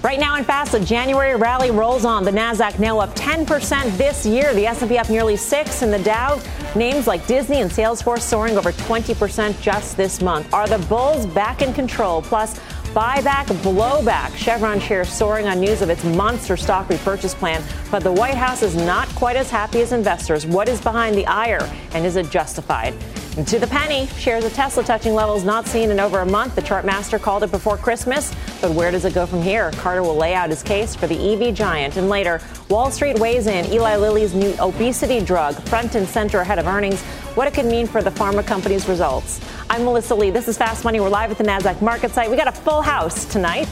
Right now in fast, the January rally rolls on. The Nasdaq now up 10% this year. The S&P up nearly six, and the Dow. Names like Disney and Salesforce soaring over 20% just this month. Are the bulls back in control? Plus. Buyback, blowback. Chevron shares soaring on news of its monster stock repurchase plan. But the White House is not quite as happy as investors. What is behind the ire, and is it justified? And to the penny, shares of Tesla touching levels not seen in over a month. The chart master called it before Christmas. But where does it go from here? Carter will lay out his case for the EV giant. And later, Wall Street weighs in Eli Lilly's new obesity drug, front and center ahead of earnings, what it could mean for the pharma company's results. I'm Melissa Lee. This is Fast Money. We're live at the NASDAQ market site. We got a full house tonight.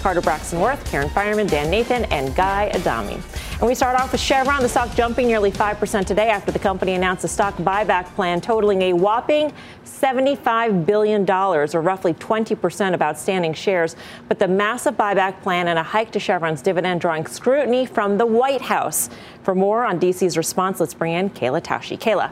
Carter Braxton Worth, Karen Finerman, Dan Nathan, and Guy Adami. And we start off with Chevron, the stock jumping nearly 5% today after the company announced a stock buyback plan totaling a whopping $75 billion, or roughly 20% of outstanding shares. But the massive buyback plan and a hike to Chevron's dividend drawing scrutiny from the White House. For more on DC's response, let's bring in Kayla Tausche. Kayla.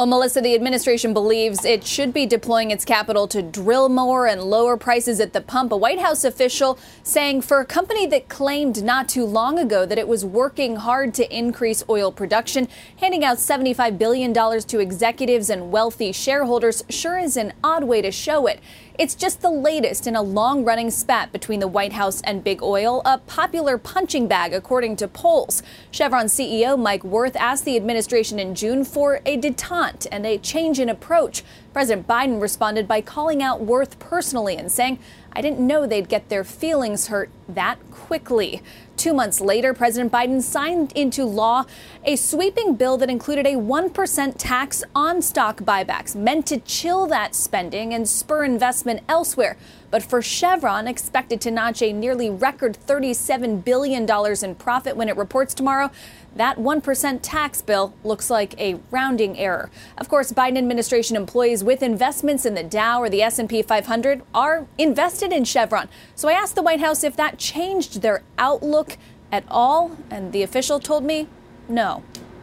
Well, Melissa, the administration believes it should be deploying its capital to drill more and lower prices at the pump. A White House official saying for a company that claimed not too long ago that it was working hard to increase oil production, handing out $75 billion to executives and wealthy shareholders sure is an odd way to show it. It's just the latest in a long running spat between the White House and Big Oil, a popular punching bag, according to polls. Chevron CEO Mike Wirth asked the administration in June for a detente and a change in approach. President Biden responded by calling out Wirth personally and saying, I didn't know they'd get their feelings hurt that quickly. Two months later, President Biden signed into law a sweeping bill that included a 1% tax on stock buybacks, meant to chill that spending and spur investment elsewhere. But for Chevron, expected to notch a nearly record $37 billion in profit when it reports tomorrow, that 1% tax bill looks like a rounding error. Of course, Biden administration employees with investments in the Dow or the S&P 500 are invested in Chevron. So I asked the White House if that changed their outlook at all, and the official told me no.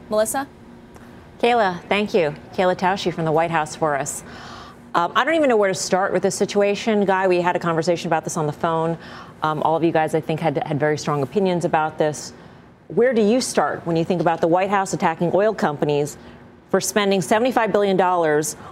Melissa? Kayla, thank you. Kayla Tausche from the White House for us. Um, I don't even know where to start with this situation, Guy. We had a conversation about this on the phone. Um, all of you guys, I think, had, had very strong opinions about this. Where do you start when you think about the White House attacking oil companies for spending $75 billion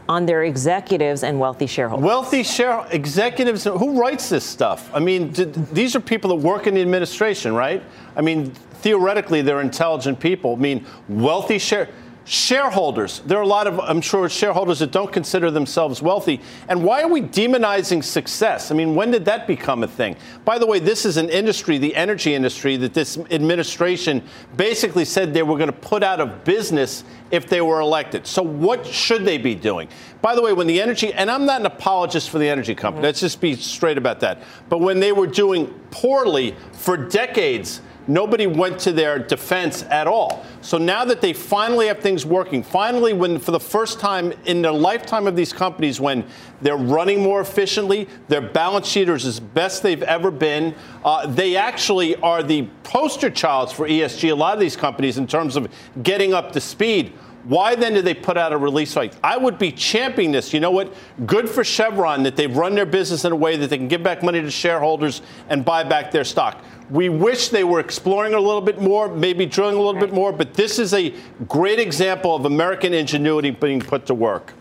on their executives and wealthy shareholders. Wealthy share executives, who writes this stuff? I mean, did, these are people that work in the administration, right? I mean, theoretically, they're intelligent people. I mean, wealthy share shareholders. There are a lot of, I'm sure, shareholders that don't consider themselves wealthy. And why are we demonizing success? I mean, when did that become a thing? By the way, this is an industry, the energy industry, that this administration basically said they were going to put out of business if they were elected. So, what should they be doing? By the way, when the energy, and I'm not an apologist for the energy company, mm-hmm. let's just be straight about that. But when they were doing poorly for decades, Nobody went to their defense at all. So now that they finally have things working, finally, when for the first time in the lifetime of these companies, when they're running more efficiently, their balance sheet is as best they've ever been, uh, they actually are the poster childs for ESG, a lot of these companies, in terms of getting up to speed. Why then did they put out a release like? I would be championing this. You know what? Good for Chevron that they've run their business in a way that they can give back money to shareholders and buy back their stock. We wish they were exploring a little bit more, maybe drilling a little right. bit more, but this is a great example of American ingenuity being put to work.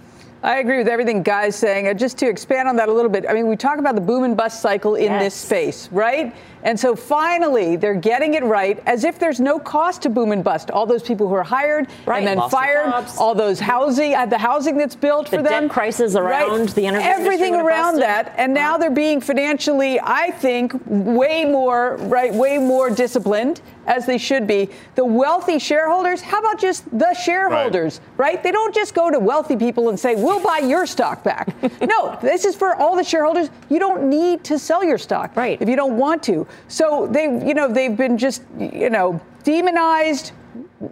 I agree with everything Guy's saying. Uh, just to expand on that a little bit, I mean, we talk about the boom and bust cycle in yes. this space, right? And so finally, they're getting it right as if there's no cost to boom and bust. All those people who are hired right. and then Lost fired, all those housing, uh, the housing that's built the for them. The crisis around right. the energy Everything around that. And now they're being financially, I think, way more, right, way more disciplined as they should be. The wealthy shareholders, how about just the shareholders, right? right? They don't just go to wealthy people and say, we'll buy your stock back. no, this is for all the shareholders. You don't need to sell your stock right. if you don't want to. So they, you know, they've been just, you know, demonized,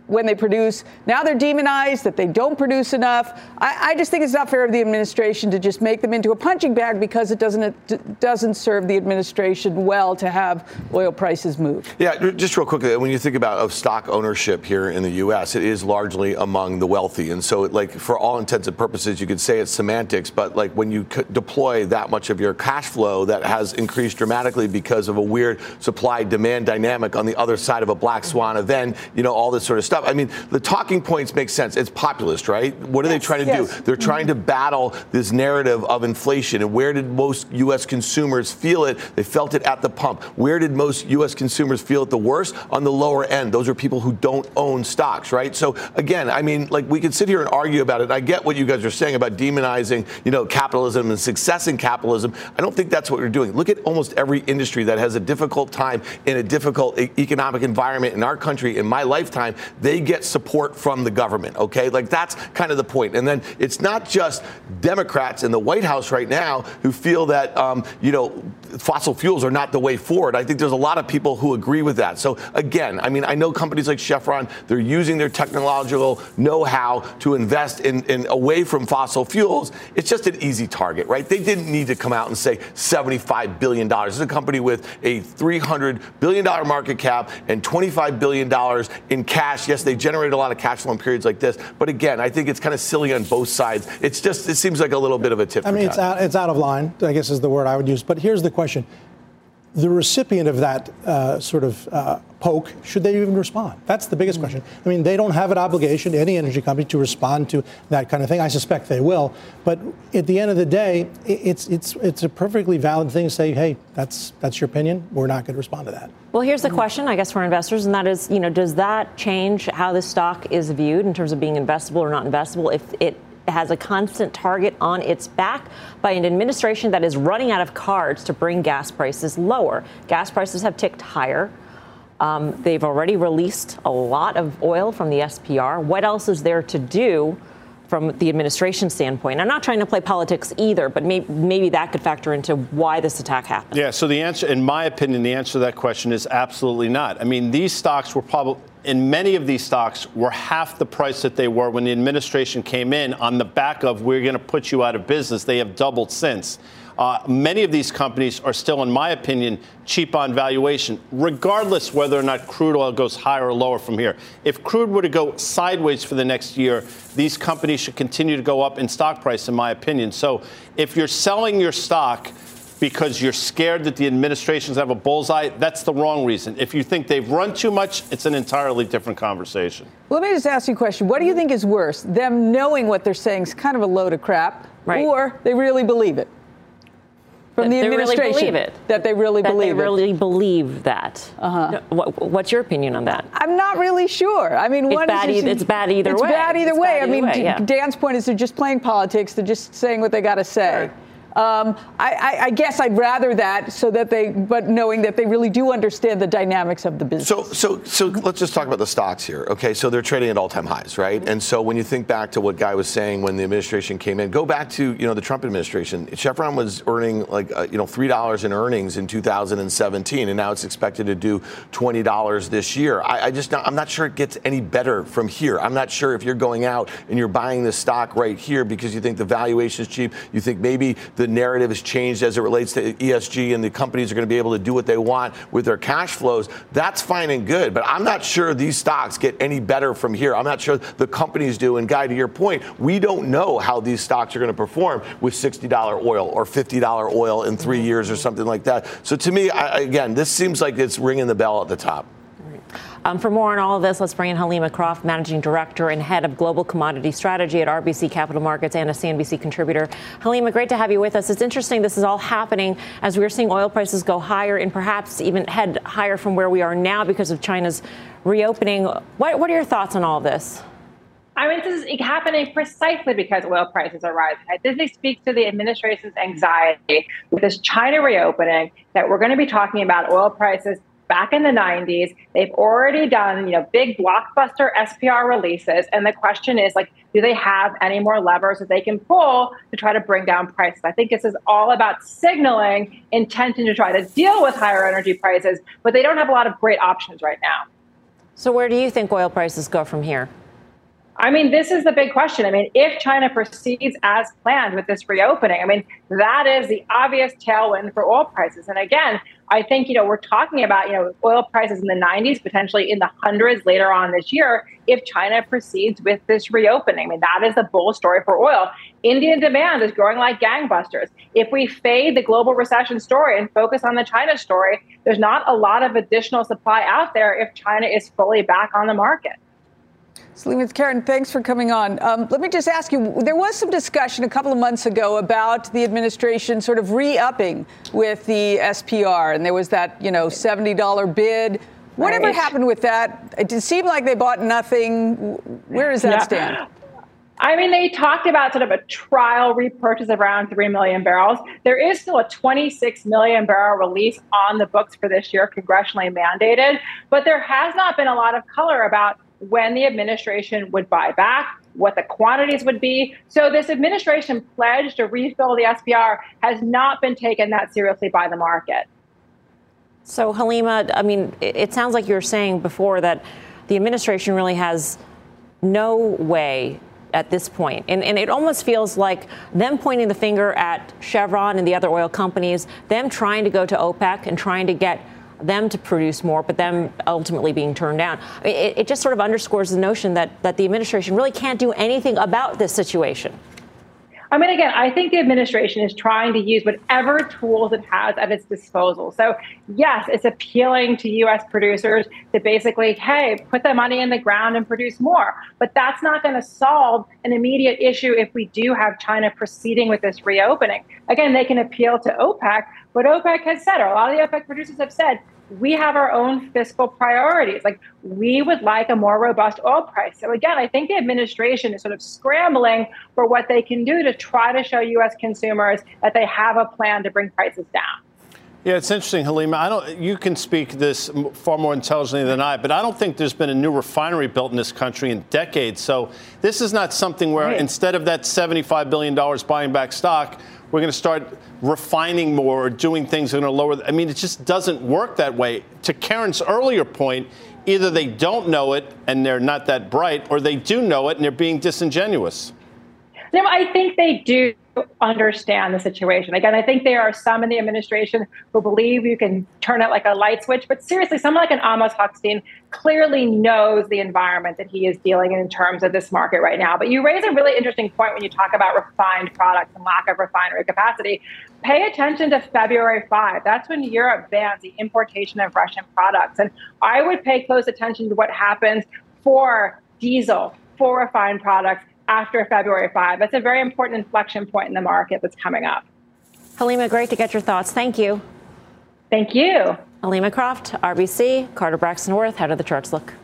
when they produce. Now they're demonized that they don't produce enough. I, I, just think it's not fair of the administration to just make them into a punching bag because it doesn't it doesn't serve the administration well to have oil prices move. Yeah, just real quickly, when you think about of stock ownership here in the U.S., it is largely among the wealthy, and so like for all intents and purposes, you could say it's semantics, but like when you deploy that much of your cash flow that has increased dramatically because of a weird supply demand dynamic on the other side of a black swan event, you know all this sort of stuff. I mean, the talking points make sense. It's populist, right? What are yes, they trying to yes. do? They're mm-hmm. trying to battle this narrative of inflation. And where did most U.S. consumers feel it? They felt it at the pump. Where did most U.S. consumers feel it the worst? On the lower end. Those are people who don't own stocks, right? So again, I mean, like we could sit here and argue about it. I get what you guys are saying about demonizing, you know, capitalism and success in capitalism. I don't think that's what you're doing. Look at almost every industry that has a difficult time in a difficult economic environment in our country in my lifetime they get support from the government, okay? Like that's kind of the point. And then it's not just Democrats in the White House right now who feel that, um, you know, fossil fuels are not the way forward. I think there's a lot of people who agree with that. So again, I mean, I know companies like Chevron, they're using their technological know-how to invest in, in away from fossil fuels. It's just an easy target, right? They didn't need to come out and say $75 billion. This is a company with a $300 billion market cap and $25 billion in cash cash. Yes, they generate a lot of cash flow in periods like this. But again, I think it's kind of silly on both sides. It's just, it seems like a little bit of a tip. I mean, it's out, it's out of line, I guess is the word I would use. But here's the question the recipient of that uh, sort of uh, poke, should they even respond? That's the biggest mm-hmm. question. I mean, they don't have an obligation, any energy company, to respond to that kind of thing. I suspect they will. But at the end of the day, it's, it's, it's a perfectly valid thing to say, hey, that's, that's your opinion. We're not going to respond to that. Well, here's the question, I guess, for investors, and that is, you know, does that change how this stock is viewed in terms of being investable or not investable if it has a constant target on its back by an administration that is running out of cards to bring gas prices lower. Gas prices have ticked higher. Um, they've already released a lot of oil from the SPR. What else is there to do from the administration standpoint? I'm not trying to play politics either, but maybe, maybe that could factor into why this attack happened. Yeah, so the answer, in my opinion, the answer to that question is absolutely not. I mean, these stocks were probably in many of these stocks were half the price that they were when the administration came in on the back of we're going to put you out of business. They have doubled since. Uh, many of these companies are still, in my opinion, cheap on valuation, regardless whether or not crude oil goes higher or lower from here. If crude were to go sideways for the next year, these companies should continue to go up in stock price, in my opinion. So if you're selling your stock, because you're scared that the administrations have a bullseye, that's the wrong reason. If you think they've run too much, it's an entirely different conversation. Let me just ask you a question. What do you think is worse? Them knowing what they're saying is kind of a load of crap, right. or they really believe it? From the administration, really believe it. That they really that believe they really it. believe that. Uh-huh. What, what's your opinion on that? I'm not really sure. I mean, it's bad. Is, it's bad either way. it's way. Bad either it's way. Bad I mean, way, yeah. Dan's point is they're just playing politics. They're just saying what they got to say. Sure. Um, I, I, guess I'd rather that so that they, but knowing that they really do understand the dynamics of the business. So, so, so let's just talk about the stocks here. Okay, so they're trading at all-time highs, right? And so when you think back to what Guy was saying when the administration came in, go back to you know the Trump administration. Chevron was earning like uh, you know three dollars in earnings in 2017, and now it's expected to do twenty dollars this year. I, I just I'm not sure it gets any better from here. I'm not sure if you're going out and you're buying the stock right here because you think the valuation is cheap. You think maybe the the narrative has changed as it relates to ESG and the companies are going to be able to do what they want with their cash flows, that's fine and good. But I'm not sure these stocks get any better from here. I'm not sure the companies do. And, Guy, to your point, we don't know how these stocks are going to perform with $60 oil or $50 oil in three years or something like that. So to me, I, again, this seems like it's ringing the bell at the top. Um, for more on all of this, let's bring in Helima Croft, Managing Director and Head of Global Commodity Strategy at RBC Capital Markets and a CNBC contributor. Helima, great to have you with us. It's interesting this is all happening as we're seeing oil prices go higher and perhaps even head higher from where we are now because of China's reopening. What, what are your thoughts on all of this? I mean, this is happening precisely because oil prices are rising. I This speaks to the administration's anxiety with this China reopening that we're going to be talking about oil prices back in the 90s. They've already done, you know, big blockbuster SPR releases, and the question is like, do they have any more levers that they can pull to try to bring down prices? I think this is all about signaling intention to try to deal with higher energy prices, but they don't have a lot of great options right now. So, where do you think oil prices go from here? I mean, this is the big question. I mean, if China proceeds as planned with this reopening, I mean, that is the obvious tailwind for oil prices. And again, I think, you know, we're talking about, you know, oil prices in the 90s, potentially in the hundreds later on this year, if China proceeds with this reopening. I mean, that is the bull story for oil. Indian demand is growing like gangbusters. If we fade the global recession story and focus on the China story, there's not a lot of additional supply out there if China is fully back on the market. Selena Karen, thanks for coming on. Um, let me just ask you there was some discussion a couple of months ago about the administration sort of re upping with the SPR, and there was that, you know, $70 bid. Whatever right. happened with that? It seemed like they bought nothing. Where does that yeah. stand? I mean, they talked about sort of a trial repurchase of around 3 million barrels. There is still a 26 million barrel release on the books for this year, congressionally mandated, but there has not been a lot of color about when the administration would buy back, what the quantities would be. So this administration pledge to refill the SPR has not been taken that seriously by the market. So Helima, I mean, it sounds like you were saying before that the administration really has no way at this point. And, and, it almost feels like them pointing the finger at Chevron and the other oil companies, them trying to go to OPEC and trying to get them to produce more, but them ultimately being turned down. It, it just sort of underscores the notion that, that the administration really can't do anything about this situation. I mean, again, I think the administration is trying to use whatever tools it has at its disposal. So, yes, it's appealing to U.S. producers to basically, hey, put the money in the ground and produce more. But that's not going to solve an immediate issue if we do have China proceeding with this reopening. Again, they can appeal to OPEC, but OPEC has said, or a lot of the OPEC producers have said, we have our own fiscal priorities. Like we would like a more robust oil price. So again, I think the administration is sort of scrambling for what they can do to try to show U.S. consumers that they have a plan to bring prices down. Yeah, it's interesting, Helima. I don't. You can speak this far more intelligently than I, but I don't think there's been a new refinery built in this country in decades. So this is not something where right. instead of that 75 billion dollars buying back stock, we're going to start refining more or doing things that are going to lower. I mean, it just doesn't work that way. To Karen's earlier point, either they don't know it and they're not that bright, or they do know it and they're being disingenuous. No, I think they do understand the situation. Again, I think there are some in the administration who believe you can turn it like a light switch, but seriously, someone like an Amos Hochstein clearly knows the environment that he is dealing in in terms of this market right now. But you raise a really interesting point when you talk about refined products and lack of refinery capacity. Pay attention to February 5. That's when Europe bans the importation of Russian products. And I would pay close attention to what happens for diesel, for refined products after February 5. That's a very important inflection point in the market that's coming up. Helima, great to get your thoughts. Thank you. Thank you. Helima Croft, RBC, Carter Braxton Worth. How do the charts look?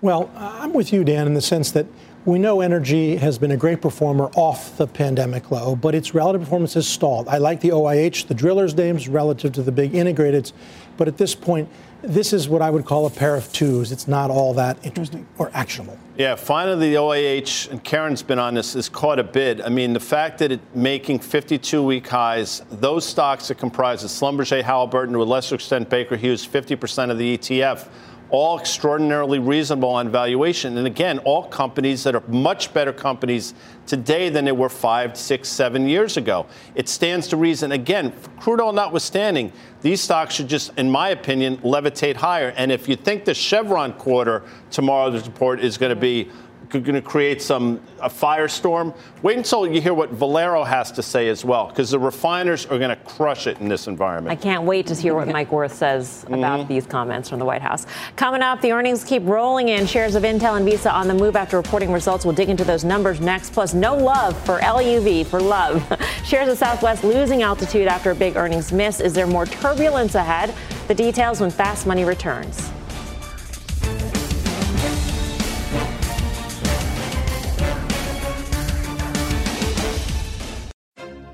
Well, I'm with you, Dan, in the sense that we know energy has been a great performer off the pandemic low, but its relative performance has stalled. I like the OIH, the drillers' names relative to the big integrateds, but at this point, this is what I would call a pair of twos. It's not all that interesting or actionable. Yeah, finally the OIH, and Karen's been on this, is caught a bid. I mean, the fact that it's making 52 week highs, those stocks that comprise of Schlumberger, Halliburton, to a lesser extent Baker Hughes, 50% of the ETF all extraordinarily reasonable on valuation. And again, all companies that are much better companies today than they were five, six, seven years ago. It stands to reason. Again, crude oil notwithstanding, these stocks should just, in my opinion, levitate higher. And if you think the Chevron quarter tomorrow's report is going to be going to create some a firestorm. Wait until you hear what Valero has to say as well, because the refiners are going to crush it in this environment. I can't wait to hear what Mike Wirth says about mm-hmm. these comments from the White House. Coming up, the earnings keep rolling in. Shares of Intel and Visa on the move after reporting results. We'll dig into those numbers next. Plus, no love for LUV for love. Shares of Southwest losing altitude after a big earnings miss. Is there more turbulence ahead? The details when Fast Money returns.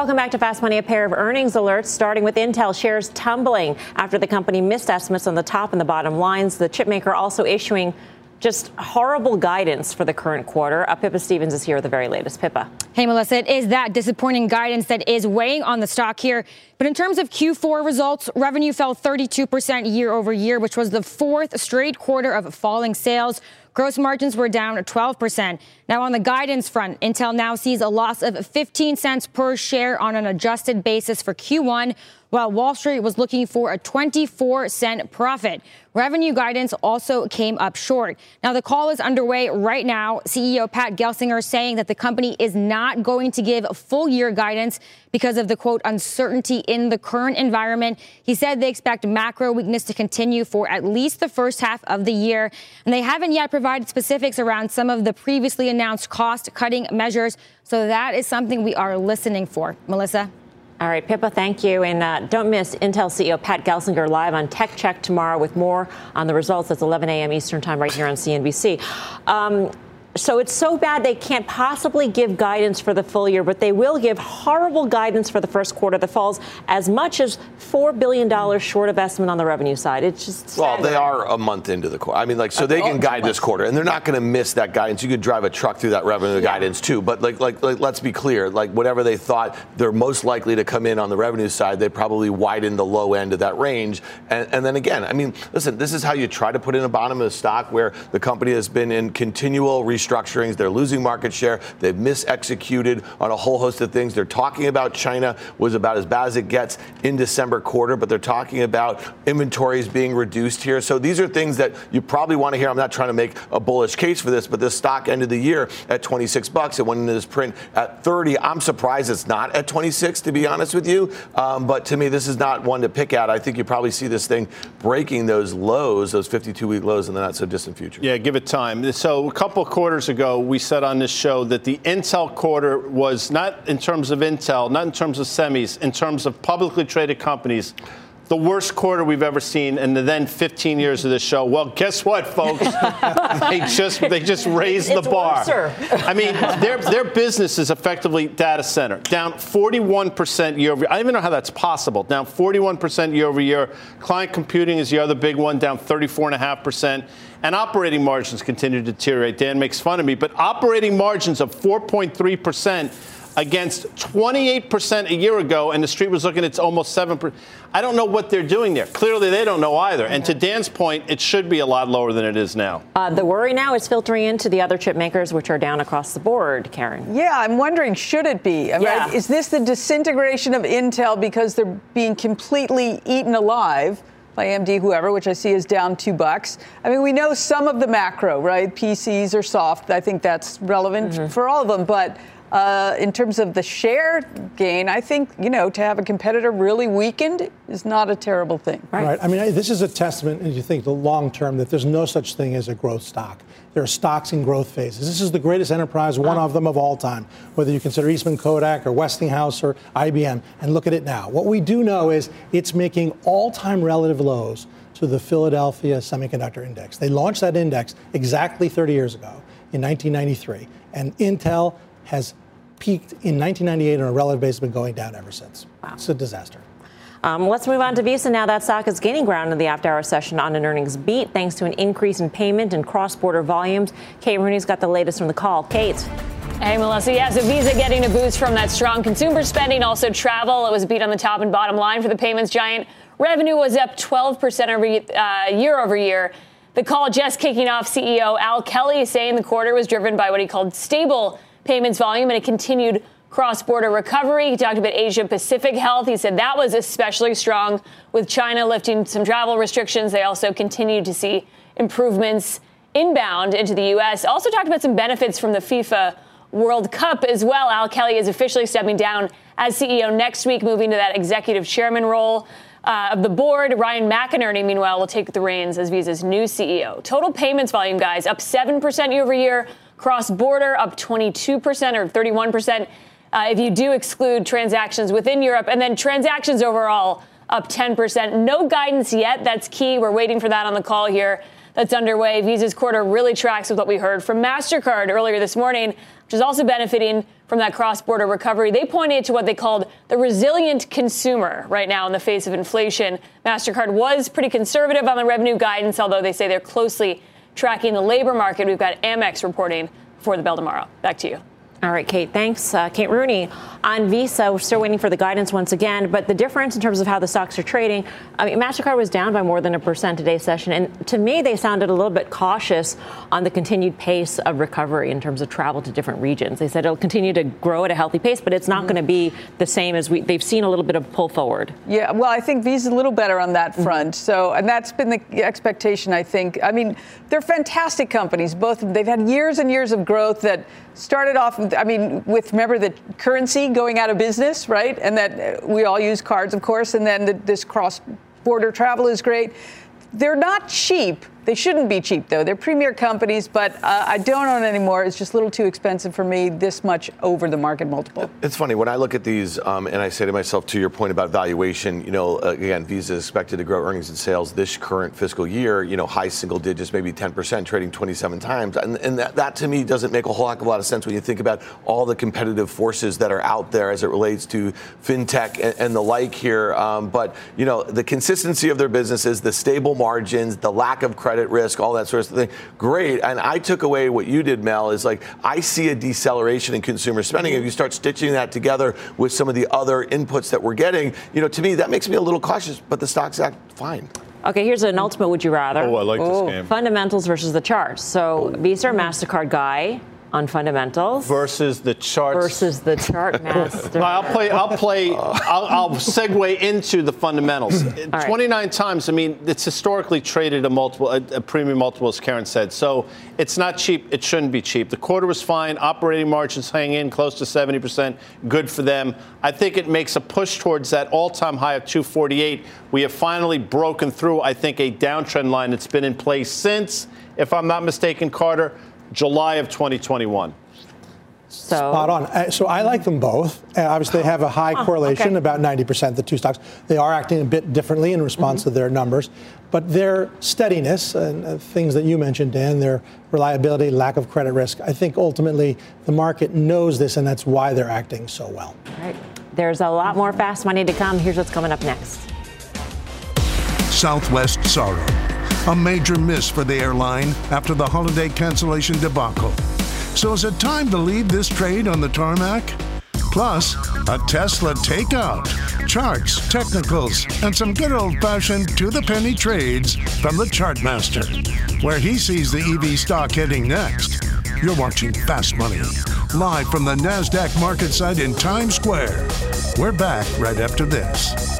Welcome back to Fast Money. A pair of earnings alerts, starting with Intel shares tumbling after the company missed estimates on the top and the bottom lines. The chipmaker also issuing just horrible guidance for the current quarter. Uh, Pippa Stevens is here with the very latest. Pippa. Hey, Melissa, it is that disappointing guidance that is weighing on the stock here. But in terms of Q4 results, revenue fell 32% year over year, which was the fourth straight quarter of falling sales. Gross margins were down 12%. Now, on the guidance front, Intel now sees a loss of 15 cents per share on an adjusted basis for Q1, while Wall Street was looking for a 24 cent profit. Revenue guidance also came up short. Now, the call is underway right now. CEO Pat Gelsinger saying that the company is not going to give full year guidance because of the quote uncertainty in the current environment. He said they expect macro weakness to continue for at least the first half of the year. And they haven't yet provided specifics around some of the previously announced cost cutting measures. So that is something we are listening for. Melissa? All right, Pippa, thank you. And uh, don't miss Intel CEO Pat Gelsinger live on Tech Check tomorrow with more on the results. That's 11 a.m. Eastern Time right here on CNBC. Um, so it's so bad they can't possibly give guidance for the full year, but they will give horrible guidance for the first quarter that falls as much as $4 billion short of estimate on the revenue side. It's just. Well, they are a month into the quarter. I mean, like, so they can guide this quarter, and they're not going to miss that guidance. You could drive a truck through that revenue yeah. guidance, too. But, like, like, like, let's be clear. Like, whatever they thought they're most likely to come in on the revenue side, they probably widen the low end of that range. And, and then again, I mean, listen, this is how you try to put in a bottom of the stock where the company has been in continual restructuring restructurings. They're losing market share. They've misexecuted on a whole host of things. They're talking about China was about as bad as it gets in December quarter, but they're talking about inventories being reduced here. So these are things that you probably want to hear. I'm not trying to make a bullish case for this, but this stock ended the year at 26 bucks. It went into this print at 30. I'm surprised it's not at 26, to be honest with you. Um, but to me, this is not one to pick at. I think you probably see this thing breaking those lows, those 52 week lows in the not so distant future. Yeah, give it time. So a couple of quarters ago, we said on this show that the Intel quarter was not in terms of Intel, not in terms of semis, in terms of publicly traded companies the worst quarter we've ever seen in the then 15 years of this show. Well, guess what, folks? they just they just raised it's the bar. Worser. I mean, their their business is effectively data center, down 41% year over year. I don't even know how that's possible. Down 41% year over year. Client computing is the other big one, down 34.5%. And operating margins continue to deteriorate. Dan makes fun of me, but operating margins of 4.3% against 28% a year ago, and the street was looking at almost 7%. I don't know what they're doing there. Clearly, they don't know either. And to Dan's point, it should be a lot lower than it is now. Uh, the worry now is filtering into the other chip makers, which are down across the board, Karen. Yeah, I'm wondering, should it be? I mean, Yeah. Is this the disintegration of Intel because they're being completely eaten alive? By AMD, whoever, which I see is down two bucks. I mean, we know some of the macro, right? PCs are soft. I think that's relevant for all of them. But uh, in terms of the share gain, I think, you know, to have a competitor really weakened is not a terrible thing. Right. I mean, I- this is a testament, as you think, the long term, that there's no such thing as a growth stock. There are stocks in growth phases. This is the greatest enterprise, one of them of all time, whether you consider Eastman Kodak or Westinghouse or IBM. And look at it now. What we do know is it's making all time relative lows to the Philadelphia Semiconductor Index. They launched that index exactly 30 years ago in 1993. And Intel has peaked in 1998 on a relative basis, been going down ever since. Wow. It's a disaster. Um, let's move on to Visa now. That stock is gaining ground in the after hour session on an earnings beat thanks to an increase in payment and cross border volumes. Kate Rooney's got the latest from the call. Kate. Hey, Melissa. Yeah, so Visa getting a boost from that strong consumer spending, also travel. It was beat on the top and bottom line for the payments giant. Revenue was up 12% over, uh, year over year. The call just kicking off CEO Al Kelly saying the quarter was driven by what he called stable payments volume and a continued cross border recovery. He talked about Asia Pacific health. He said that was especially strong with China lifting some travel restrictions. They also continued to see improvements inbound into the U.S. Also talked about some benefits from the FIFA World Cup as well. Al Kelly is officially stepping down as CEO next week, moving to that executive chairman role. Uh, of the board, Ryan McInerney, meanwhile, will take the reins as Visa's new CEO. Total payments volume, guys, up 7% year over year. Cross border up 22% or 31%. Uh, if you do exclude transactions within Europe, and then transactions overall up 10%. No guidance yet. That's key. We're waiting for that on the call here that's underway. Visa's quarter really tracks with what we heard from MasterCard earlier this morning, which is also benefiting from that cross border recovery. They pointed to what they called the resilient consumer right now in the face of inflation. MasterCard was pretty conservative on the revenue guidance, although they say they're closely tracking the labor market. We've got Amex reporting for the bell tomorrow. Back to you. All right, Kate. Thanks. Uh, Kate Rooney on Visa. We're still waiting for the guidance once again, but the difference in terms of how the stocks are trading, I mean, MasterCard was down by more than a percent today's session. And to me, they sounded a little bit cautious on the continued pace of recovery in terms of travel to different regions. They said it'll continue to grow at a healthy pace, but it's not going to be the same as we, they've seen a little bit of pull forward. Yeah, well, I think Visa's a little better on that front. So, and that's been the expectation, I think. I mean, they're fantastic companies. Both they've had years and years of growth that started off. I mean, with remember the currency going out of business, right? And that uh, we all use cards, of course. And then the, this cross-border travel is great. They're not cheap. They shouldn't be cheap, though. They're premier companies, but uh, I don't own anymore. It's just a little too expensive for me. This much over the market multiple. It's funny when I look at these, um, and I say to myself, to your point about valuation, you know, uh, again, Visa is expected to grow earnings and sales this current fiscal year, you know, high single digits, maybe 10%, trading 27 times, and, and that, that to me doesn't make a whole heck of a lot of sense when you think about all the competitive forces that are out there as it relates to fintech and, and the like here. Um, but you know, the consistency of their businesses, the stable margins, the lack of credit risk, all that sort of thing, great. And I took away what you did, Mel, is like I see a deceleration in consumer spending. If you start stitching that together with some of the other inputs that we're getting, you know, to me that makes me a little cautious. But the stocks act fine. Okay, here's an ultimate would you rather. Oh, I like this game. Fundamentals versus the charts. So oh. Visa or MasterCard guy on fundamentals Versus the chart versus the chart master. Well, I'll play. I'll play. Uh. I'll, I'll segue into the fundamentals. Uh, right. 29 times. I mean, it's historically traded a multiple, a, a premium multiple, as Karen said. So it's not cheap. It shouldn't be cheap. The quarter was fine. Operating margins hang in close to 70 percent. Good for them. I think it makes a push towards that all-time high of 248. We have finally broken through. I think a downtrend line that's been in place since, if I'm not mistaken, Carter, July of 2021. So Spot on. Uh, So I like them both. Uh, obviously, they have a high correlation, okay. about 90%, the two stocks. They are acting a bit differently in response to their numbers. But their steadiness and uh, things that you mentioned, Dan, their reliability, lack of credit risk, I think ultimately the market knows this, and that's why they're acting so well. All right. There's a lot more fast money to come. Here's what's coming up next. Southwest sorrow. A major miss for the airline after the holiday cancellation debacle. So is it time to leave this trade on the tarmac? Plus, a Tesla takeout, charts, technicals, and some good old fashioned to the penny trades from the Chartmaster, where he sees the EV stock heading next. You're watching Fast Money, live from the NASDAQ market site in Times Square. We're back right after this.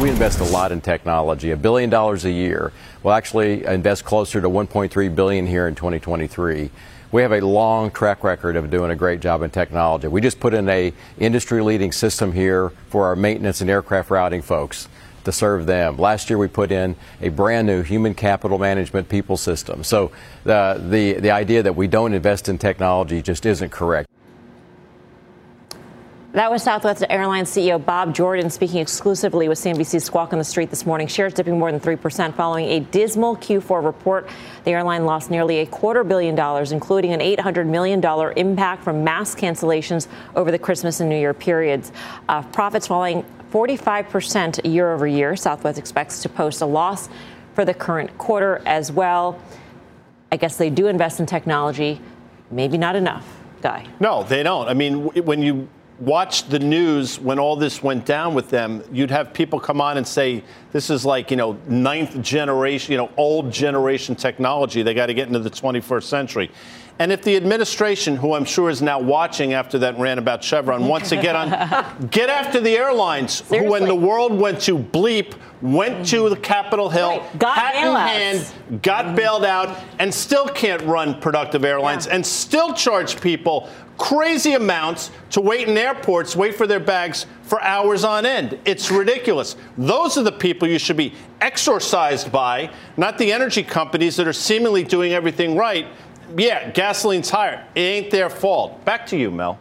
We invest a lot in technology, a billion dollars a year. We'll actually invest closer to 1.3 billion here in 2023. We have a long track record of doing a great job in technology. We just put in a industry leading system here for our maintenance and aircraft routing folks to serve them. Last year we put in a brand new human capital management people system. So the the, the idea that we don't invest in technology just isn't correct. That was Southwest Airlines CEO Bob Jordan speaking exclusively with CNBC's Squawk on the Street this morning. Shares dipping more than 3% following a dismal Q4 report. The airline lost nearly a quarter billion dollars, including an $800 million impact from mass cancellations over the Christmas and New Year periods. Uh, profits falling 45% year over year. Southwest expects to post a loss for the current quarter as well. I guess they do invest in technology, maybe not enough. Guy. No, they don't. I mean, when you watched the news when all this went down with them, you'd have people come on and say, this is like, you know, ninth generation, you know, old generation technology. They got to get into the 21st century. And if the administration, who I'm sure is now watching after that rant about Chevron, wants to get on, get after the airlines, Seriously. who when the world went to bleep, went to the Capitol Hill, right. got hat in hand, got bailed out, and still can't run productive airlines, yeah. and still charge people crazy amounts to wait in airports, wait for their bags for hours on end. It's ridiculous. Those are the people you should be exorcised by, not the energy companies that are seemingly doing everything right. Yeah, gasoline's higher. It ain't their fault. Back to you, Mel.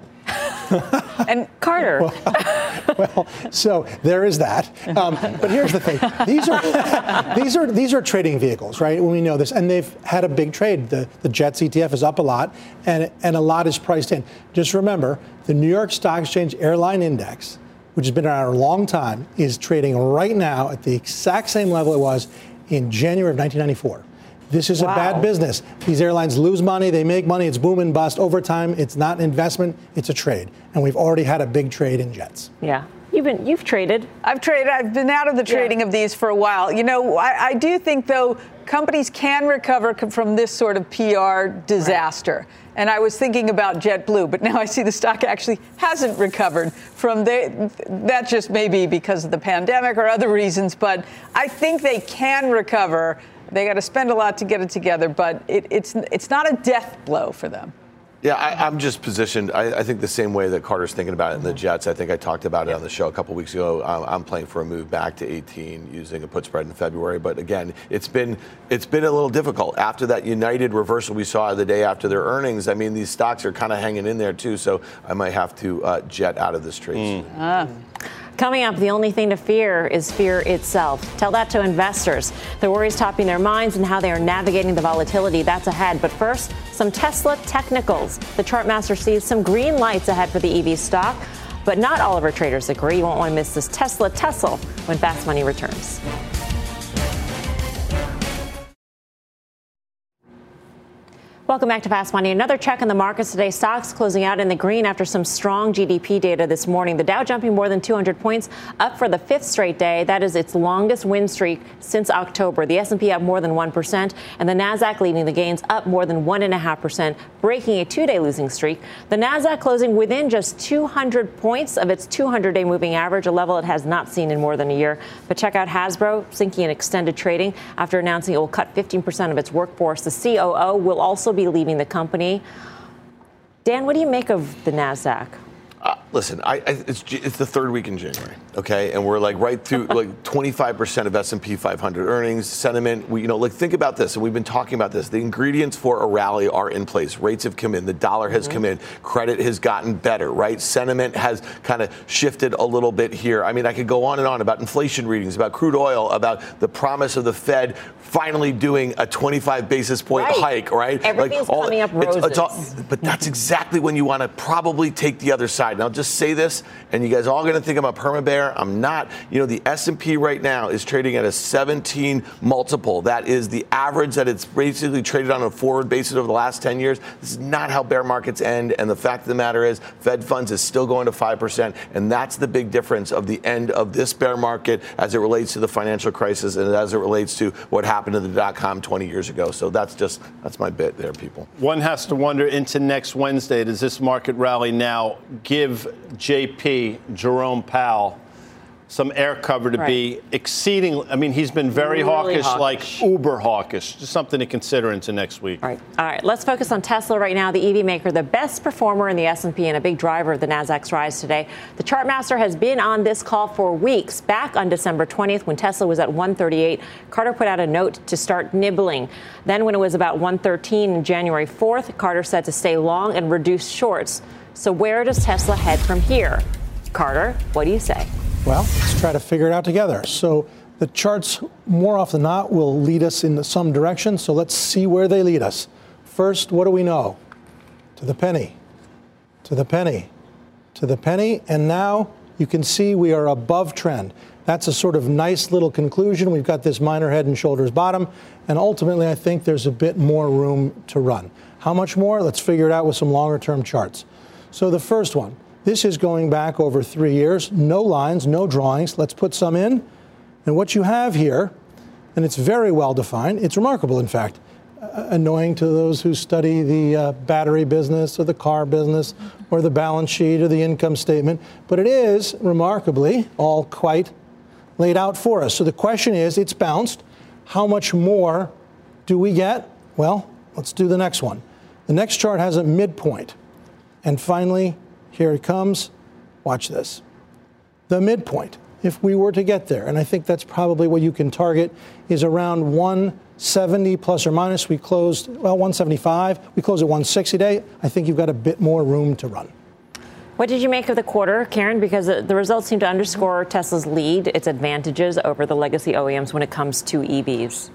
and Carter. Well, well, so there is that. Um, but here's the thing: these are these are these are trading vehicles, right? We know this, and they've had a big trade. The the Jets ETF is up a lot, and and a lot is priced in. Just remember, the New York Stock Exchange Airline Index, which has been around a long time, is trading right now at the exact same level it was in January of 1994. This is wow. a bad business. These airlines lose money, they make money, it's boom and bust. Over time, it's not an investment, it's a trade. And we've already had a big trade in jets. Yeah. You've been you've traded. I've traded. I've been out of the trading yeah. of these for a while. You know, I, I, do think though companies can recover from this sort of PR disaster. Right. And I was thinking about JetBlue, but now I see the stock actually hasn't recovered from the, that. Just maybe because of the pandemic or other reasons, but I think they can recover they got to spend a lot to get it together, but it, it's it's not a death blow for them. Yeah, I, am just positioned. I, I, think the same way that Carter's thinking about it in the Jets. I think I talked about it on the show a couple weeks ago. I'm, I'm, playing for a move back to 18 using a put spread in February. But again, it's been it's been a little difficult after that United reversal we saw the day after their earnings. I mean, these stocks are kind of hanging in there too. So I might have to uh, jet out of this trade. Mm. Ah. Coming up, the only thing to fear is fear itself. Tell that to investors. The worries topping their minds and how they are navigating the volatility. That's ahead. But first, some Tesla technicals. The chartmaster sees some green lights ahead for the EV stock, but not all of our traders agree. You won't want to miss this Tesla tussle when Fast Money returns. Welcome back to Fast Money. Another check in the markets today. Stocks closing out in the green after some strong GDP data this morning. The Dow jumping more than 200 points, up for the fifth straight day. That is its longest win streak since October. The S&P up more than one percent, and the Nasdaq leading the gains, up more than one and a half percent, breaking a two-day losing streak. The Nasdaq closing within just 200 points of its 200-day moving average, a level it has not seen in more than a year. But check out Hasbro sinking in extended trading after announcing it will cut 15 percent of its workforce. The COO will also be leaving the company. Dan, what do you make of the NASDAQ? Uh, listen, I, I, it's, it's, the third week in January. okay, and we're like right through like 25% of S&P 500 earnings, sentiment. We, you know, like think about this, and we've been talking about this. The ingredients for a rally are in place. Rates have come in, the dollar has mm-hmm. come in, credit has gotten better, right? Sentiment has kind of shifted a little bit here. I mean, I could go on and on about inflation readings, about crude oil, about the promise of the Fed finally doing a 25 basis point right. hike, right? Everything's like all, coming up roses. It's, it's all, but that's exactly when you want to probably take the other side. And I'll just say this, and you guys are all going to think I'm a perma bear. I'm not. You know, the S&P right now is trading at a 17 multiple. That is the average that it's basically traded on a forward basis over the last 10 years. This is not how bear markets end. And the fact of the matter is, Fed funds is still going to 5%. And that's the big difference of the end of this bear market as it relates to the financial crisis and as it relates to what happened to the dot com 20 years ago. So that's just, that's my bit there, people. One has to wonder into next Wednesday, does this market rally now give JP, Jerome Powell, some air cover to right. be exceeding. I mean, he's been very really hawkish, hawkish, like uber hawkish. Just something to consider into next week. All right, all right. Let's focus on Tesla right now. The EV maker, the best performer in the S&P, and a big driver of the Nasdaq's rise today. The chartmaster has been on this call for weeks. Back on December 20th, when Tesla was at 138, Carter put out a note to start nibbling. Then, when it was about 113 on January 4th, Carter said to stay long and reduce shorts. So, where does Tesla head from here? Carter, what do you say? Well, let's try to figure it out together. So the charts, more often than not, will lead us in some direction. So let's see where they lead us. First, what do we know? To the penny, to the penny, to the penny. And now you can see we are above trend. That's a sort of nice little conclusion. We've got this minor head and shoulders bottom. And ultimately, I think there's a bit more room to run. How much more? Let's figure it out with some longer term charts. So the first one this is going back over three years. No lines, no drawings. Let's put some in. And what you have here, and it's very well defined, it's remarkable, in fact, uh, annoying to those who study the uh, battery business or the car business or the balance sheet or the income statement, but it is remarkably all quite laid out for us. So the question is it's bounced. How much more do we get? Well, let's do the next one. The next chart has a midpoint. And finally, here it comes. Watch this. The midpoint, if we were to get there, and I think that's probably what you can target, is around 170 plus or minus. We closed, well, 175. We closed at 160 today. I think you've got a bit more room to run. What did you make of the quarter, Karen? Because the results seem to underscore Tesla's lead, its advantages over the legacy OEMs when it comes to EVs.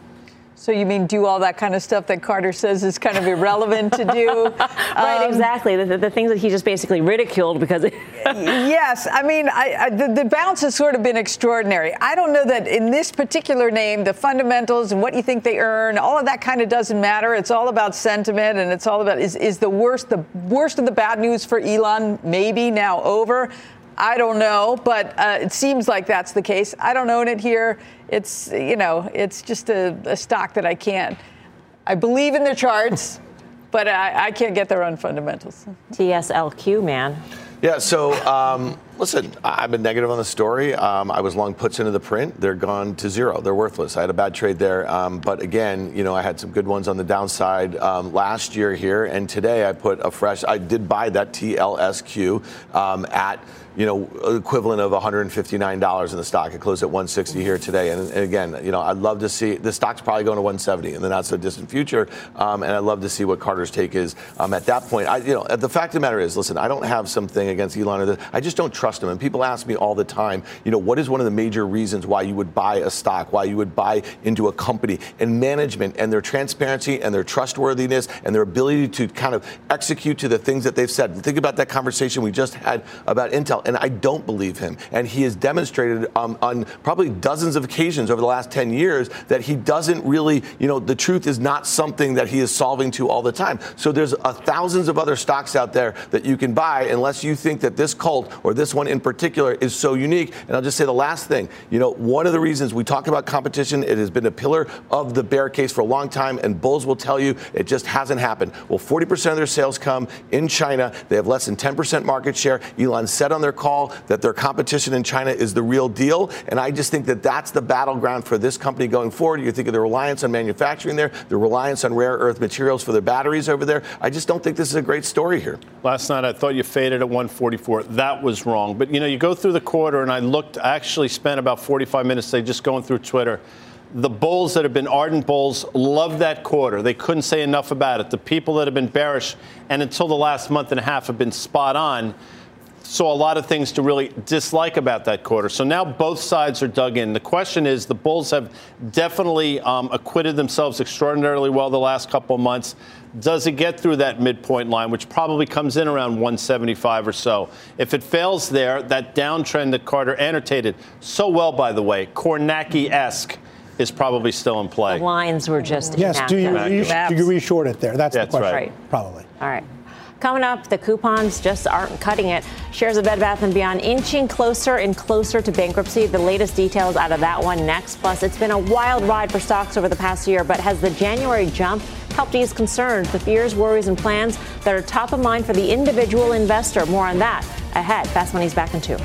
So you mean do all that kind of stuff that Carter says is kind of irrelevant to do? right, um, exactly. The, the, things that he just basically ridiculed because. yes, I mean I, I, the, the bounce has sort of been extraordinary. I don't know that in this particular name, the fundamentals and what you think they earn, all of that kind of doesn't matter. It's all about sentiment, and it's all about is is the worst the worst of the bad news for Elon maybe now over. I don't know, but uh, it seems like that's the case. I don't own it here. It's you know, it's just a, a stock that I can't. I believe in the charts, but I, I can't get their own fundamentals. TSLQ, man. Yeah. So um, listen, I've been negative on the story. Um, I was long puts into the print. They're gone to zero. They're worthless. I had a bad trade there. Um, but again, you know, I had some good ones on the downside um, last year here, and today I put a fresh. I did buy that TLSQ um, at you know, equivalent of $159 in the stock. It closed at 160 here today. And, and, again, you know, I'd love to see the stock's probably going to 170 in the not so distant future. Um, and I'd love to see what Carter's take is um, at that point. I, you know, the fact of the matter is, listen, I don't have something against Elon or. I just don't trust him. And people ask me all the time, you know, what is one of the major reasons why you would buy a stock, why you would buy into a company and management and their transparency and their trustworthiness and their ability to kind of execute to the things that they've said. Think about that conversation we just had about Intel and I don't believe him. And he has demonstrated um, on probably dozens of occasions over the last 10 years that he doesn't really, you know, the truth is not something that he is solving to all the time. So there's a thousands of other stocks out there that you can buy unless you think that this cult or this one in particular is so unique. And I'll just say the last thing, you know, one of the reasons we talk about competition, it has been a pillar of the bear case for a long time, and bulls will tell you it just hasn't happened. Well, 40% of their sales come in China. They have less than 10% market share. Elon said on their call that their competition in China is the real deal. And I just think that that's the battleground for this company going forward. You think of the reliance on manufacturing there, the reliance on rare earth materials for their batteries over there. I just don't think this is a great story here. Last night I thought you faded at 144. That was wrong. but you know, you go through the quarter, and I looked. I actually spent about 45 minutes today just going through Twitter. The bulls that have been ardent bulls love that quarter. They couldn't say enough about it. The people that have been bearish and until the last month and a half have been spot on saw a lot of things to really dislike about that quarter. So now both sides are dug in. The question is the Bulls have definitely um, acquitted themselves extraordinarily well the last couple of months. Does it get through that midpoint line, which probably comes in around 175 or so? If it fails there, that downtrend that Carter annotated so well, by the way, Kornacki esque is probably still in play. The lines were just yes. Do you, you, do you reshort it there? That's, That's the question. right. Probably. All right. Coming up, the coupons just aren't cutting it. Shares of Bed Bath & Beyond inching closer and closer to bankruptcy. The latest details out of that one next. Plus, it's been a wild ride for stocks over the past year, but has the January jump helped ease concerns, the fears, worries, and plans that are top of mind for the individual investor? More on that ahead. Fast Money's back in two.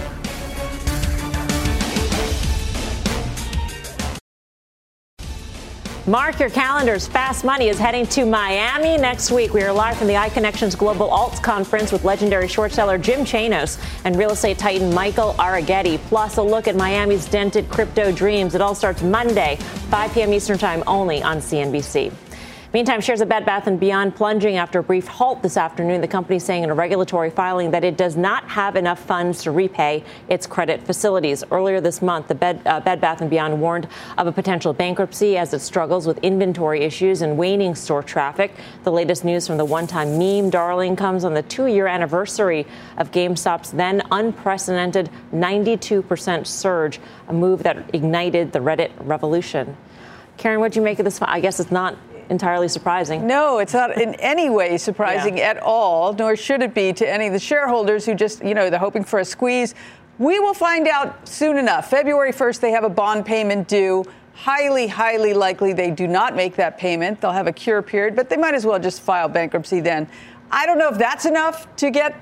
Mark your calendars. Fast Money is heading to Miami next week. We are live from the iConnections Global Alts Conference with legendary short seller Jim Chanos and real estate titan Michael Arougheti. Plus, a look at Miami's dented crypto dreams. It all starts Monday, 5 p.m. Eastern Time, only on CNBC. Meantime, shares of Bed Bath & Beyond plunging after a brief halt this afternoon. The company saying in a regulatory filing that it does not have enough funds to repay its credit facilities. Earlier this month, the Bed, uh, Bed Bath & Beyond warned of a potential bankruptcy as it struggles with inventory issues and waning store traffic. The latest news from the one-time meme darling comes on the two-year anniversary of GameStop's then unprecedented 92% surge, a move that ignited the Reddit revolution. Karen, what do you make of this? I guess it's not entirely surprising. No, it's not in any way surprising yeah. at all, nor should it be to any of the shareholders who just, you know, they're hoping for a squeeze. We will find out soon enough. February 1st, they have a bond payment due. Highly, highly likely they do not make that payment. They'll have a cure period, but they might as well just file bankruptcy then. I don't know if that's enough to get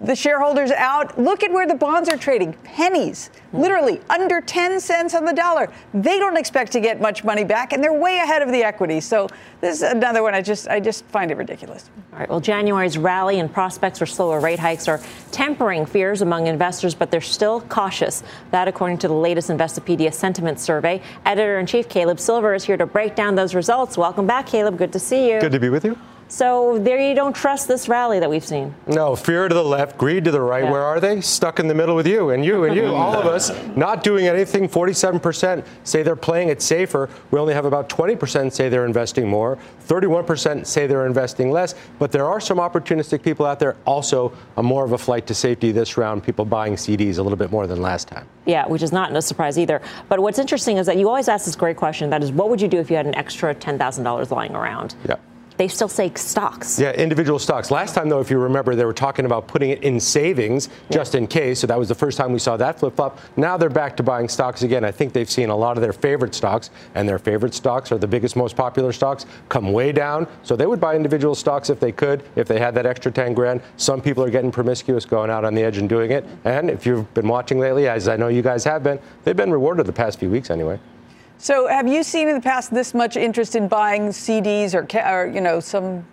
the shareholders out. Look at where the bonds are trading pennies, hmm. literally under 10 cents on the dollar. They don't expect to get much money back, and they're way ahead of the equity. So this is another one I just I just find it ridiculous. All right. Well, January's rally and prospects for slower rate hikes are tempering fears among investors, but they're still cautious. That, according to the latest Investopedia sentiment survey. Editor in chief Caleb Silver is here to break down those results. Welcome back, Caleb. Good to see you. Good to be with you. So there you don't trust this rally that we've seen. No, fear to the left, greed to the right. Yeah. Where are they? Stuck in the middle with you and you and you, all of us, not doing anything. 47% say they're playing it safer. We only have about 20% say they're investing more. 31% say they're investing less. But there are some opportunistic people out there. Also, a more of a flight to safety this round. People buying CDs a little bit more than last time. Yeah, which is not a surprise either. But what's interesting is that you always ask this great question. That is, what would you do if you had an extra $10,000 lying around? Yeah they still say stocks. Yeah, individual stocks. Last time, though, if you remember, they were talking about putting it in savings just yeah. in case. So that was the first time we saw that flip flop. Now they're back to buying stocks again. I think they've seen a lot of their favorite stocks, and their favorite stocks are the biggest, most popular stocks, come way down. So they would buy individual stocks if they could, if they had that extra 10 grand. Some people are getting promiscuous, going out on the edge and doing it. And if you've been watching lately, as I know you guys have been, they've been rewarded the past few weeks anyway. So, have you seen in the past this much interest in buying CDs or, or you know, some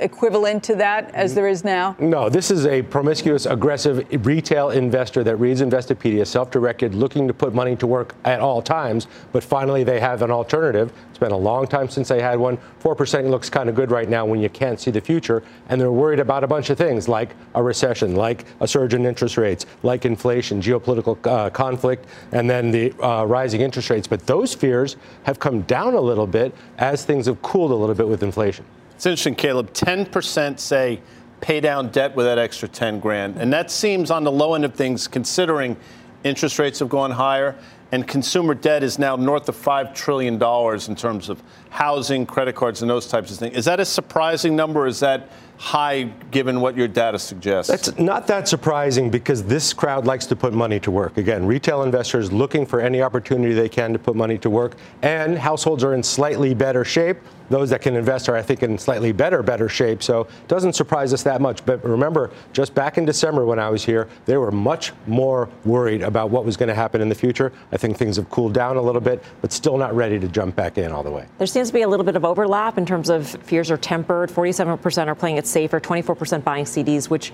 equivalent to that as there is now? No, this is a promiscuous, aggressive retail investor that reads Investopedia, self directed, looking to put money to work at all times, but finally they have an alternative. It's been a long time since they had one. 4% looks kind of good right now when you can't see the future, and they're worried about a bunch of things like a recession, like a surge in interest rates, like inflation, geopolitical uh, conflict, and then the uh, rising interest rates. But those fears have come down a little bit as things have cooled a little bit with inflation. It's interesting, Caleb. 10% say pay down debt with that extra 10 grand. And that seems on the low end of things considering interest rates have gone higher and consumer debt is now north of $5 trillion in terms of housing, credit cards, and those types of things. Is that a surprising number? Is that high given what your data suggests? That's not that surprising because this crowd likes to put money to work. Again, retail investors looking for any opportunity they can to put money to work, and households are in slightly better shape. Those that can invest are, I think, in slightly better, better shape. So it doesn't surprise us that much. But remember, just back in December when I was here, they were much more worried about what was going to happen in the future. I think things have cooled down a little bit, but still not ready to jump back in all the way. There seems to be a little bit of overlap in terms of fears are tempered. 47% are playing it safer, 24% buying CDs, which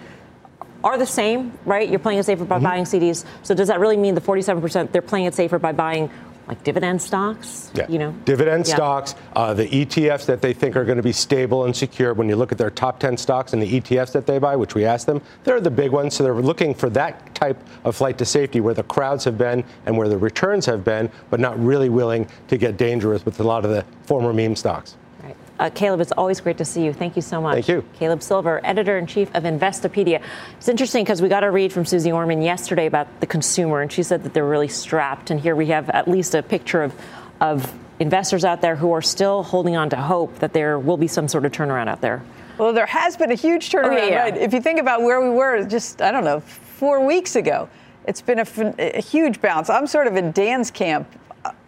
are the same, right? You're playing it safer by mm-hmm. buying CDs. So does that really mean the 47% they're playing it safer by buying like dividend stocks? Yeah. You know, dividend yeah. stocks, uh, the ETFs that they think are going to be stable and secure. When you look at their top 10 stocks and the ETFs that they buy, which we asked them, they're the big ones. So they're looking for that type of flight to safety where the crowds have been and where the returns have been, but not really willing to get dangerous with a lot of the former meme stocks. Uh, Caleb, it's always great to see you. Thank you so much. Thank you. Caleb Silver, editor in chief of Investopedia. It's interesting because we got a read from Susie Orman yesterday about the consumer, and she said that they're really strapped. And here we have at least a picture of, of investors out there who are still holding on to hope that there will be some sort of turnaround out there. Well, there has been a huge turnaround, oh, yeah, yeah. right? If you think about where we were just, I don't know, four weeks ago, it's been a, a huge bounce. I'm sort of in Dan's camp.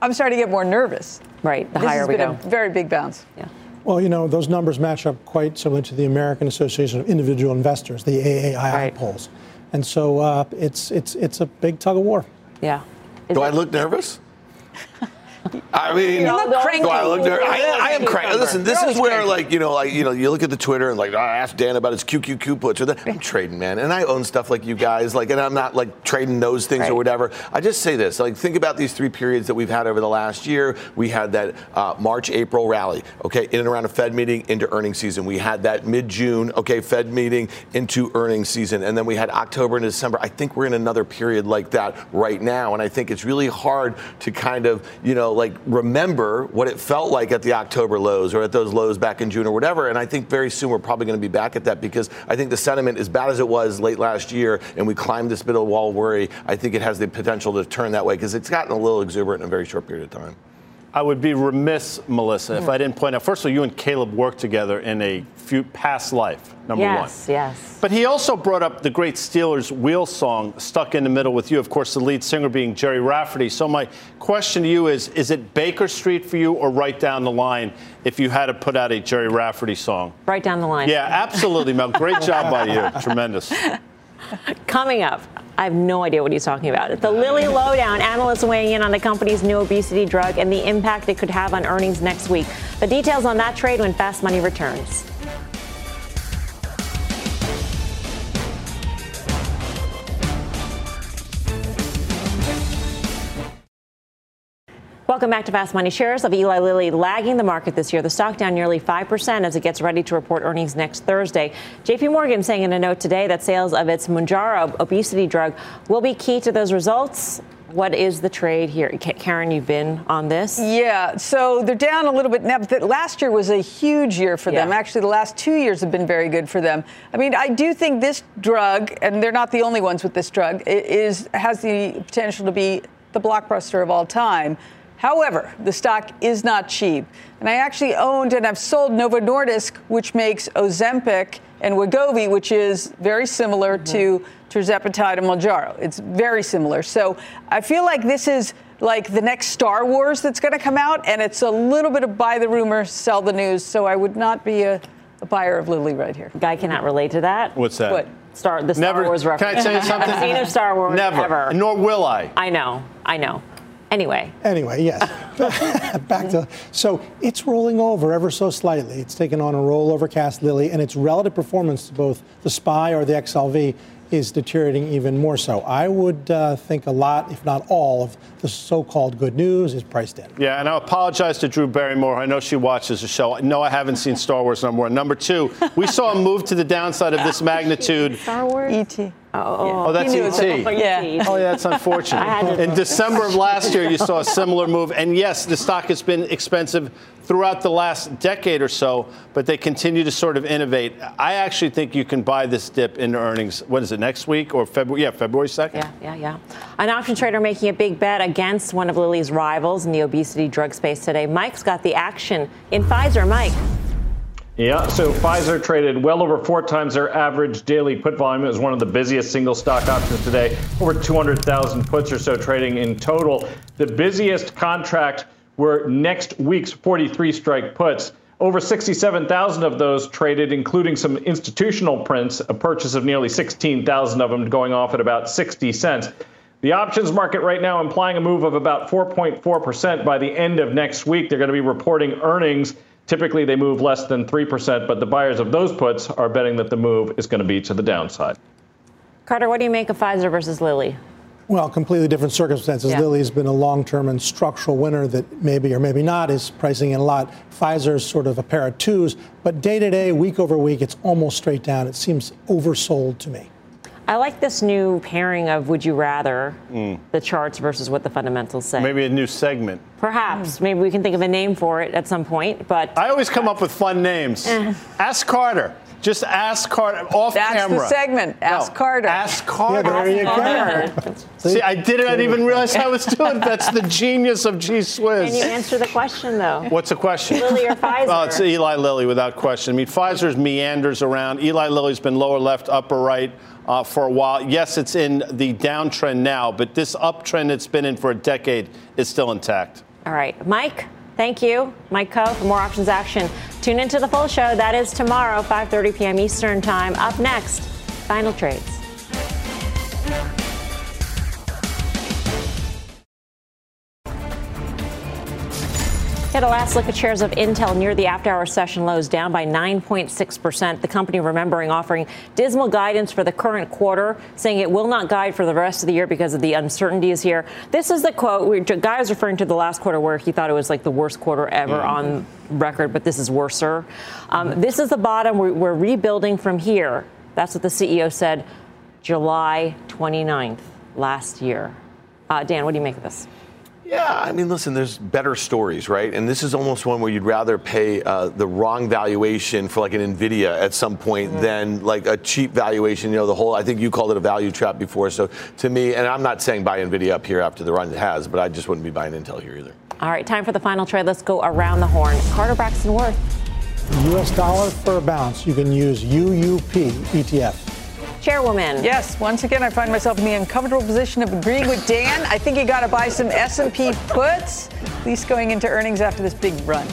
I'm starting to get more nervous. Right, the this higher we go. a very big bounce. Yeah. Well, you know, those numbers match up quite similar to the American Association of Individual Investors, the AAII right. polls. And so uh, it's, it's, it's a big tug of war. Yeah. Is Do it- I look nervous? I mean, you look cranky. I, look there, I, I, am cranky. Listen, this is where, cranky. like, you know, like, you know, you look at the Twitter and like, oh, I asked Dan about his QQQ puts or that. I'm trading, man, and I own stuff like you guys, like, and I'm not like trading those things right. or whatever. I just say this, like, think about these three periods that we've had over the last year. We had that uh, March, April rally, okay, in and around a Fed meeting into earnings season. We had that mid-June, okay, Fed meeting into earnings season, and then we had October and December. I think we're in another period like that right now, and I think it's really hard to kind of, you know, like remember what it felt like at the October lows or at those lows back in June or whatever. And I think very soon we're probably going to be back at that because I think the sentiment, as bad as it was late last year, and we climbed this middle wall worry, I think it has the potential to turn that way because it's gotten a little exuberant in a very short period of time. I would be remiss, Melissa, if I didn't point out. First of all, you and Caleb worked together in a few past life. Number yes, one. Yes, yes. But he also brought up the great Stealers Wheel song, "Stuck in the Middle with You." Of course, the lead singer being Gerry Rafferty. So my question to you is: Is it Baker Street for you, or right down the line? If you had to put out a Gerry Rafferty song, right down the line. Yeah, absolutely, Mel. Great job by you. Tremendous. Coming up, I have no idea what he's talking about. The Lilly Lowdown, analysts weighing in on the company's new obesity drug and the impact it could have on earnings next week. The details on that trade when Fast Money returns. Welcome back to Fast Money. Shares of Eli Lilly lagging the market this year. The stock down nearly 5% as it gets ready to report earnings next Thursday. JP Morgan saying in a note today that sales of its Mounjaro obesity drug will be key to those results. What is the trade here? Karen, you've been on this. Yeah, so they're down a little bit now. But last year was a huge year for yeah. them. Actually, the last two years have been very good for them. I mean, I do think this drug, and they're not the only ones with this drug, is has the potential to be the blockbuster of all time. However, the stock is not cheap. And I actually owned and I've sold Novo Nordisk, which makes Ozempic and Wegovy, which is very similar mm-hmm. to tirzepatide and Mounjaro. It's very similar. So I feel like this is like the next Star Wars that's going to come out, and it's a little bit of buy the rumor, sell the news. So I would not be a, a buyer of Lilly right here. Guy cannot relate to that. What's that? What? Star, the Star Never, Wars reference. Can I tell you something? I've seen a Star Wars. Never. Ever. Nor will I. I know. I know. Anyway. Anyway, yes. Back to so it's rolling over ever so slightly. It's taken on a rollover cast Lilly, and its relative performance to both the SPY or the XLV is deteriorating even more so. I would uh, think a lot, if not all, of the so-called good news is priced in. Yeah, and I apologize to Drew Barrymore. I know she watches the show. No, I haven't seen Star Wars number one. Number two, we saw a move to the downside of this magnitude. Star Wars. E.T. Oh, oh that's ET. Yeah. Oh, yeah, that's unfortunate. In December of last year, you saw a similar move. And yes, the stock has been expensive throughout the last decade or so, but they continue to sort of innovate. I actually think you can buy this dip in earnings. What is it, next week or February? Yeah, February 2nd? Yeah, yeah, yeah. An option trader making a big bet against one of Lilly's rivals in the obesity drug space today. Mike's got the action in Pfizer. Mike. Yeah, so Pfizer traded well over four times their average daily put volume. It was one of the busiest single stock options today, over 200,000 puts or so trading in total. The busiest contract were next week's 43 strike puts. Over 67,000 of those traded, including some institutional prints, a purchase of nearly 16,000 of them going off at about 60 cents. The options market right now implying a move of about 4.4% by the end of next week. They're going to be reporting earnings Typically, they move less than 3%, but the buyers of those puts are betting that the move is going to be to the downside. Carter, what do you make of Pfizer versus Lilly? Well, completely different circumstances. Yeah. Lilly's been a long-term and structural winner that maybe or maybe not is pricing in a lot. Pfizer's sort of a pair of twos, but day to day, week over week, it's almost straight down. It seems oversold to me. I like this new pairing of would you rather, the charts versus what the fundamentals say. Maybe a new segment. Perhaps. Maybe we can think of a name for it at some point, but I always come up with fun names. Eh. Ask Carter. Just ask Carter off That's camera. the segment. Ask No, Carter. Ask Carter. there you go. See, I didn't I didn't even realize I was doing. It. That's the genius of G Swizz. can you answer the question though? What's the question? Lilly or Pfizer? Oh, it's Eli Lilly without question. I mean, Pfizer's meanders around. Eli Lilly's been lower left, upper right uh, for a while. Yes, it's in the downtrend now, but this uptrend it's been in for a decade is still intact. All right, Mike. Thank you, Mike Khouw, for more options action. Tune into the full show. That is tomorrow, 5:30 p.m. Eastern Time. Up next, final trades. Get a last look at shares of Intel near the after hour session lows, down by 9.6%. The company remembering offering dismal guidance for the current quarter, saying it will not guide for the rest of the year because of the uncertainties here. This is the quote. Guy was referring to the last quarter where he thought it was like the worst quarter ever on record, but this is worser. Um, this is the bottom. We're, we're rebuilding from here. That's what the CEO said July 29th last year. Uh, Dan, what do you make of this? Yeah, I mean, listen, there's better stories, right? And this is almost one where you'd rather pay uh, the wrong valuation for like an Nvidia at some point Mm-hmm. than like a cheap valuation. You know, the whole, I think you called it a value trap before. So to me, and I'm not saying buy Nvidia up here after the run it has, but I just wouldn't be buying Intel here either. All right, time for the final trade. Let's go around the horn. Carter Braxton Worth. U.S. dollar for a bounce. You can use UUP ETF. Chairwoman. Yes, once again, I find myself in the uncomfortable position of agreeing with Dan. I think you got to buy some S&P puts, at least going into earnings after this big run.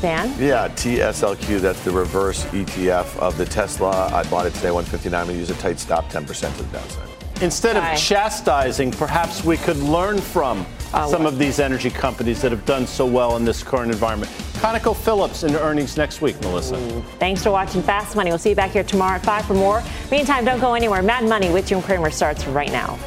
Dan? Yeah, TSLQ, that's the reverse ETF of the Tesla. I bought it today, 159. I'm going to use a tight stop, 10% to the downside. Instead Aye. of chastising, perhaps we could learn from Oh, some what? of these energy companies that have done so well in this current environment. ConocoPhillips into earnings next week, Melissa. Mm, thanks for watching Fast Money. We'll see you back here tomorrow at 5 for more. Meantime, don't go anywhere. Mad Money with Jim Cramer starts right now.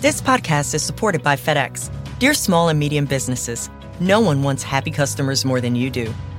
This podcast is supported by FedEx. Dear small and medium businesses, no one wants happy customers more than you do.